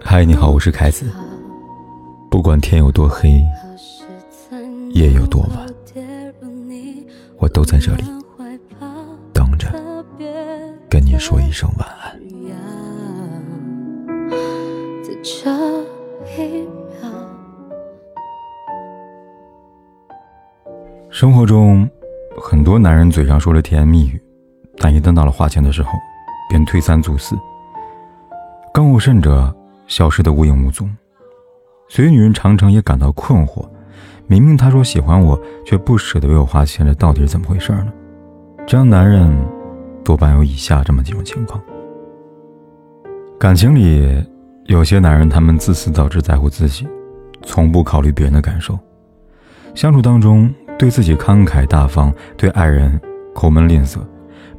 嗨，你好，我是凯子。不管天有多黑，夜有多晚，我都在这里等着跟你说一声晚安。生活中，很多男人嘴上说着甜言蜜语，但一旦到了花钱的时候，便推三阻四。更有甚者，消失的无影无踪。所以，女人常常也感到困惑：明明他说喜欢我，却不舍得为我花钱，这到底是怎么回事呢？这样男人多半有以下这么几种情况：感情里，有些男人他们自私到只在乎自己，从不考虑别人的感受；相处当中。对自己慷慨大方，对爱人抠门吝啬，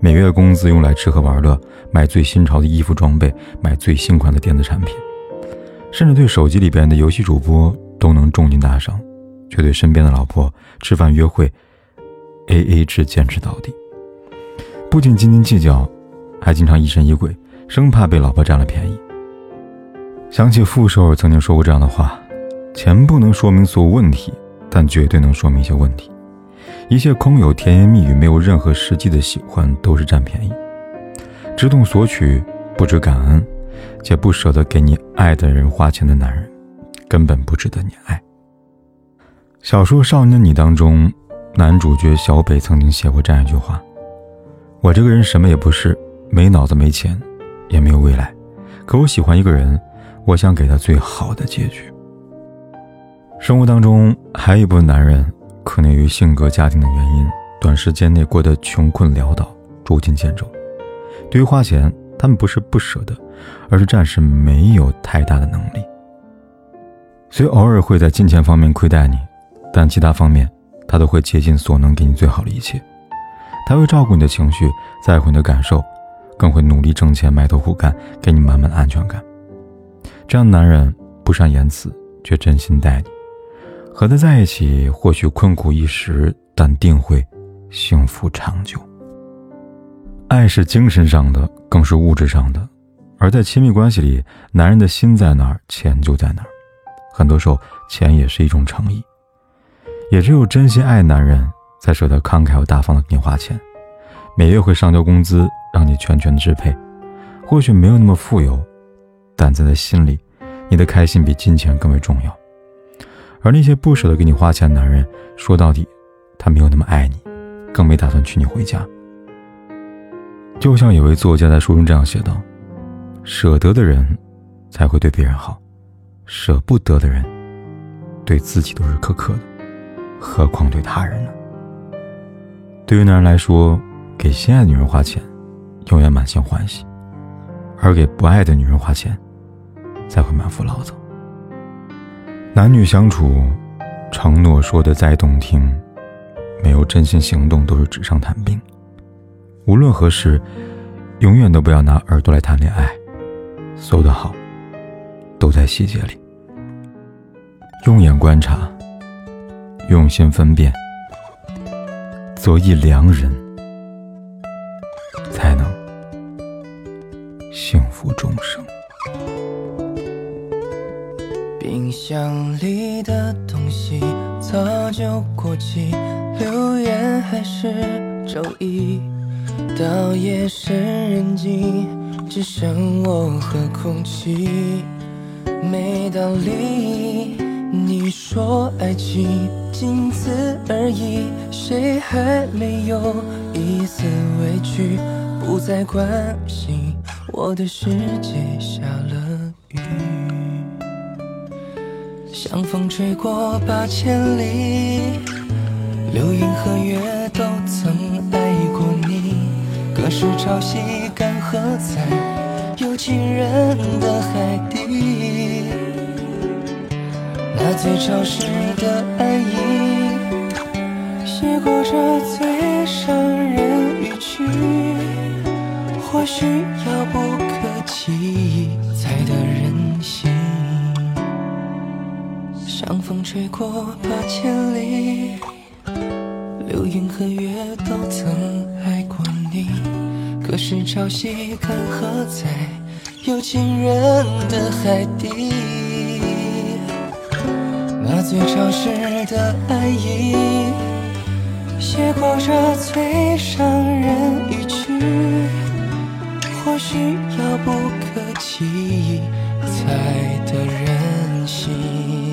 每月工资用来吃喝玩乐，买最新潮的衣服装备，买最新款的电子产品，甚至对手机里边的游戏主播都能重金打赏，却对身边的老婆吃饭约会，A A 制坚持到底。不仅斤斤计较，还经常疑神疑鬼，生怕被老婆占了便宜。想起傅首尔曾经说过这样的话：钱不能说明所有问题，但绝对能说明一些问题。一切空有甜言蜜语、没有任何实际的喜欢，都是占便宜。只懂索取，不知感恩，且不舍得给你爱的人花钱的男人，根本不值得你爱。小说《少年的你》当中，男主角小北曾经写过这样一句话：“我这个人什么也不是，没脑子、没钱，也没有未来。可我喜欢一个人，我想给他最好的结局。”生活当中还有一部分男人。可能由于性格、家庭的原因，短时间内过得穷困潦倒、捉襟见肘。对于花钱，他们不是不舍得，而是暂时没有太大的能力。虽偶尔会在金钱方面亏待你，但其他方面，他都会竭尽所能给你最好的一切。他会照顾你的情绪，在乎你的感受，更会努力挣钱、埋头苦干，给你满满的安全感。这样的男人不善言辞，却真心待你。和他在一起，或许困苦一时，但定会幸福长久。爱是精神上的，更是物质上的。而在亲密关系里，男人的心在哪儿，钱就在哪儿。很多时候，钱也是一种诚意。也只有真心爱男人，才舍得慷慨又大方的给你花钱，每月会上交工资，让你全权支配。或许没有那么富有，但在他心里，你的开心比金钱更为重要。而那些不舍得给你花钱的男人，说到底，他没有那么爱你，更没打算娶你回家。就像有位作家在书中这样写道：“舍得的人，才会对别人好；舍不得的人，对自己都是苛刻的，何况对他人呢？”对于男人来说，给心爱的女人花钱，永远满心欢喜；而给不爱的女人花钱，才会满腹牢骚。男女相处，承诺说的再动听，没有真心行动都是纸上谈兵。无论何时，永远都不要拿耳朵来谈恋爱。所有的好，都在细节里。用眼观察，用心分辨，择一良人，才能幸福终生。箱里的东西早就过期，留言还是周一。到夜深人静，只剩我和空气，没道理。你说爱情仅此而已，谁还没有一丝委屈？不再关心我的世界下了雨。像风吹过八千里，流云和月都曾爱过你。隔世潮汐干涸在有情人的海底，那最潮湿的爱意，写过这最伤人语句。或许遥不可及，才得人心。像风吹过八千里，流云和月都曾爱过你。可是潮汐干涸在有情人的海底，那最潮湿的爱意，写过这最伤人语句，或许遥不可及才得人心。